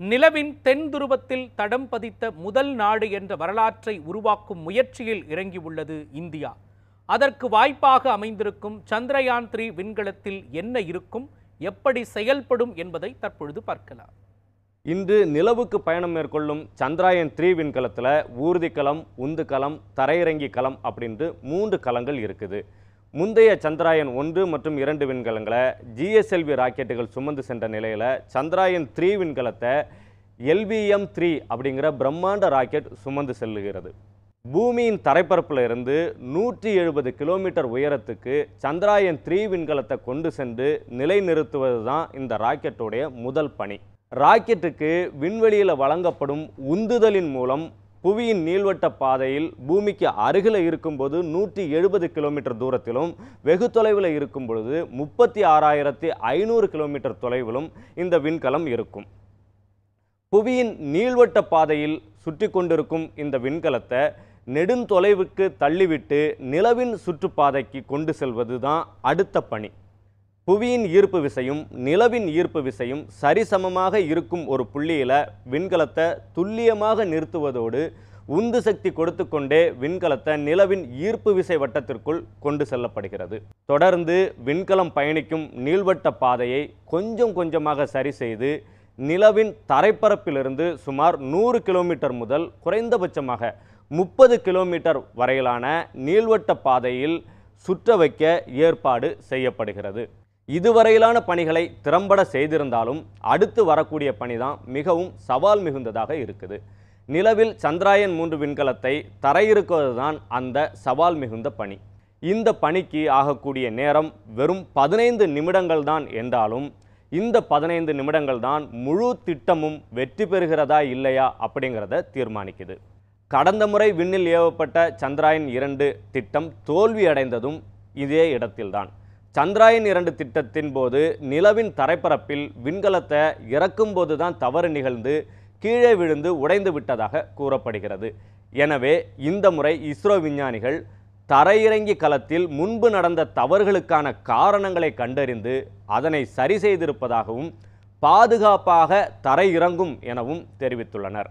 நிலவின் தென் துருவத்தில் தடம் பதித்த முதல் நாடு என்ற வரலாற்றை உருவாக்கும் முயற்சியில் இறங்கியுள்ளது இந்தியா. அதற்கு வாய்ப்பாக அமைந்திருக்கும் சந்திரயான் த்ரீ விண்கலத்தில் என்ன இருக்கும் எப்படி செயல்படும் என்பதை தற்பொழுது பார்க்கலாம். இன்று நிலவுக்கு பயணம் மேற்கொள்ளும் சந்திராயன் த்ரீ விண்கலத்தில் ஊர்திக்கலம் உந்துக்கலம் தரையிறங்கி களம் அப்படின்ட்டு மூன்று களங்கள் இருக்குது. முந்தைய சந்திராயன் ஒன்று மற்றும் இரண்டு விண்கலங்களை ஜிஎஸ்எல்வி ராக்கெட்டுகள் சுமந்து சென்ற நிலையில் சந்திராயன் த்ரீ விண்கலத்தை எல்விஎம் த்ரீ அப்படிங்கிற பிரம்மாண்ட ராக்கெட் சுமந்து செல்லுகிறது. பூமியின் தரைப்பரப்பில் இருந்து நூற்றி எழுபது கிலோமீட்டர் உயரத்துக்கு சந்திராயன் த்ரீ விண்கலத்தை கொண்டு சென்று நிலைநிறுத்துவது தான் இந்த ராக்கெட்டுடைய முதல் பணி. ராக்கெட்டுக்கு விண்வெளியில் வழங்கப்படும் உந்துதலின் மூலம் புவியின் நீள்வட்ட பாதையில் பூமிக்கு அருகில் இருக்கும்போது நூற்றி எழுபது கிலோமீட்டர் தூரத்திலும் வெகு தொலைவில் இருக்கும் பொழுது முப்பத்தி ஆறாயிரத்தி ஐநூறு கிலோமீட்டர் தொலைவிலும் இந்த விண்கலம் இருக்கும். புவியின் நீள்வட்ட பாதையில் சுற்றி கொண்டிருக்கும் இந்த விண்கலத்தை நெடுந்தொலைவுக்கு தள்ளிவிட்டு நிலவின் சுற்றுப்பாதைக்கு கொண்டு செல்வது தான் அடுத்த பணி. புவியின் ஈர்ப்பு விசையும் நிலவின் ஈர்ப்பு விசையும் சரிசமமாக இருக்கும் ஒரு புள்ளியில் விண்கலத்தை துல்லியமாக நிறுத்துவதோடு உந்து சக்தி கொடுத்து கொண்டே விண்கலத்தை நிலவின் ஈர்ப்பு விசை வட்டத்திற்குள் கொண்டு செல்லப்படுகிறது. தொடர்ந்து விண்கலம் பயணிக்கும் நீள்வட்ட பாதையை கொஞ்சம் கொஞ்சமாக சரி செய்து நிலவின் தரைப்பரப்பிலிருந்து சுமார் நூறு கிலோமீட்டர் முதல் குறைந்தபட்சமாக முப்பது கிலோமீட்டர் வரையிலான நீள்வட்ட பாதையில் சுற்ற வைக்க ஏற்பாடு செய்யப்படுகிறது. இதுவரையிலான பணிகளை திறம்பட செய்திருந்தாலும் அடுத்து வரக்கூடிய பணிதான் மிகவும் சவால் மிகுந்ததாக இருக்குது. நிலவில் சந்திராயன் மூன்று விண்கலத்தை தரையிருக்குவதுதான் அந்த சவால் மிகுந்த பணி. இந்த பணிக்கு ஆகக்கூடிய நேரம் வெறும் பதினைந்து நிமிடங்கள் தான் என்றாலும் இந்த பதினைந்து நிமிடங்கள் தான் முழு திட்டமும் வெற்றி பெறுகிறதா இல்லையா அப்படிங்கிறத தீர்மானிக்குது. கடந்த முறை விண்ணில் ஏவப்பட்ட சந்திராயன் இரண்டு திட்டம் தோல்வி அடைந்ததும் இதே இடத்தில்தான். சந்திராயன் இரண்டு திட்டத்தின் போது நிலவின் தரைப்பரப்பில் விண்கலத்தை இறக்கும்போது தான் தவறு நிகழ்ந்து கீழே விழுந்து உடைந்து விட்டதாக கூறப்படுகிறது. எனவே இந்த முறை இஸ்ரோ விஞ்ஞானிகள் தரையிறங்கி களத்தில் முன்பு நடந்த தவறுகளுக்கான காரணங்களை கண்டறிந்து அதனை சரி செய்திருப்பதாகவும் பாதுகாப்பாக தரையிறங்கும் எனவும் தெரிவித்துள்ளனர்.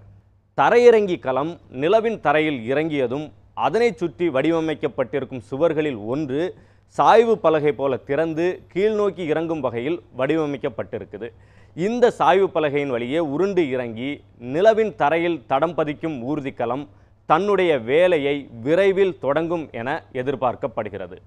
தரையிறங்கி களம் நிலவின் தரையில் இறங்கியதும் அதனை சுற்றி வடிவமைக்கப்பட்டிருக்கும் சுவர்களில் ஒன்று சாய்வு பலகை போல திறந்து கீழ்நோக்கி இறங்கும் வகையில் வடிவமைக்கப்பட்டிருக்குது. இந்த சாய்வு பலகையின் வழியே உருண்டு இறங்கி நிலவின் தரையில் தடம் பதிக்கும் ஊர்திக்கலம் தன்னுடைய வேலையை விரைவில் தொடங்கும் என எதிர்பார்க்கப்படுகிறது.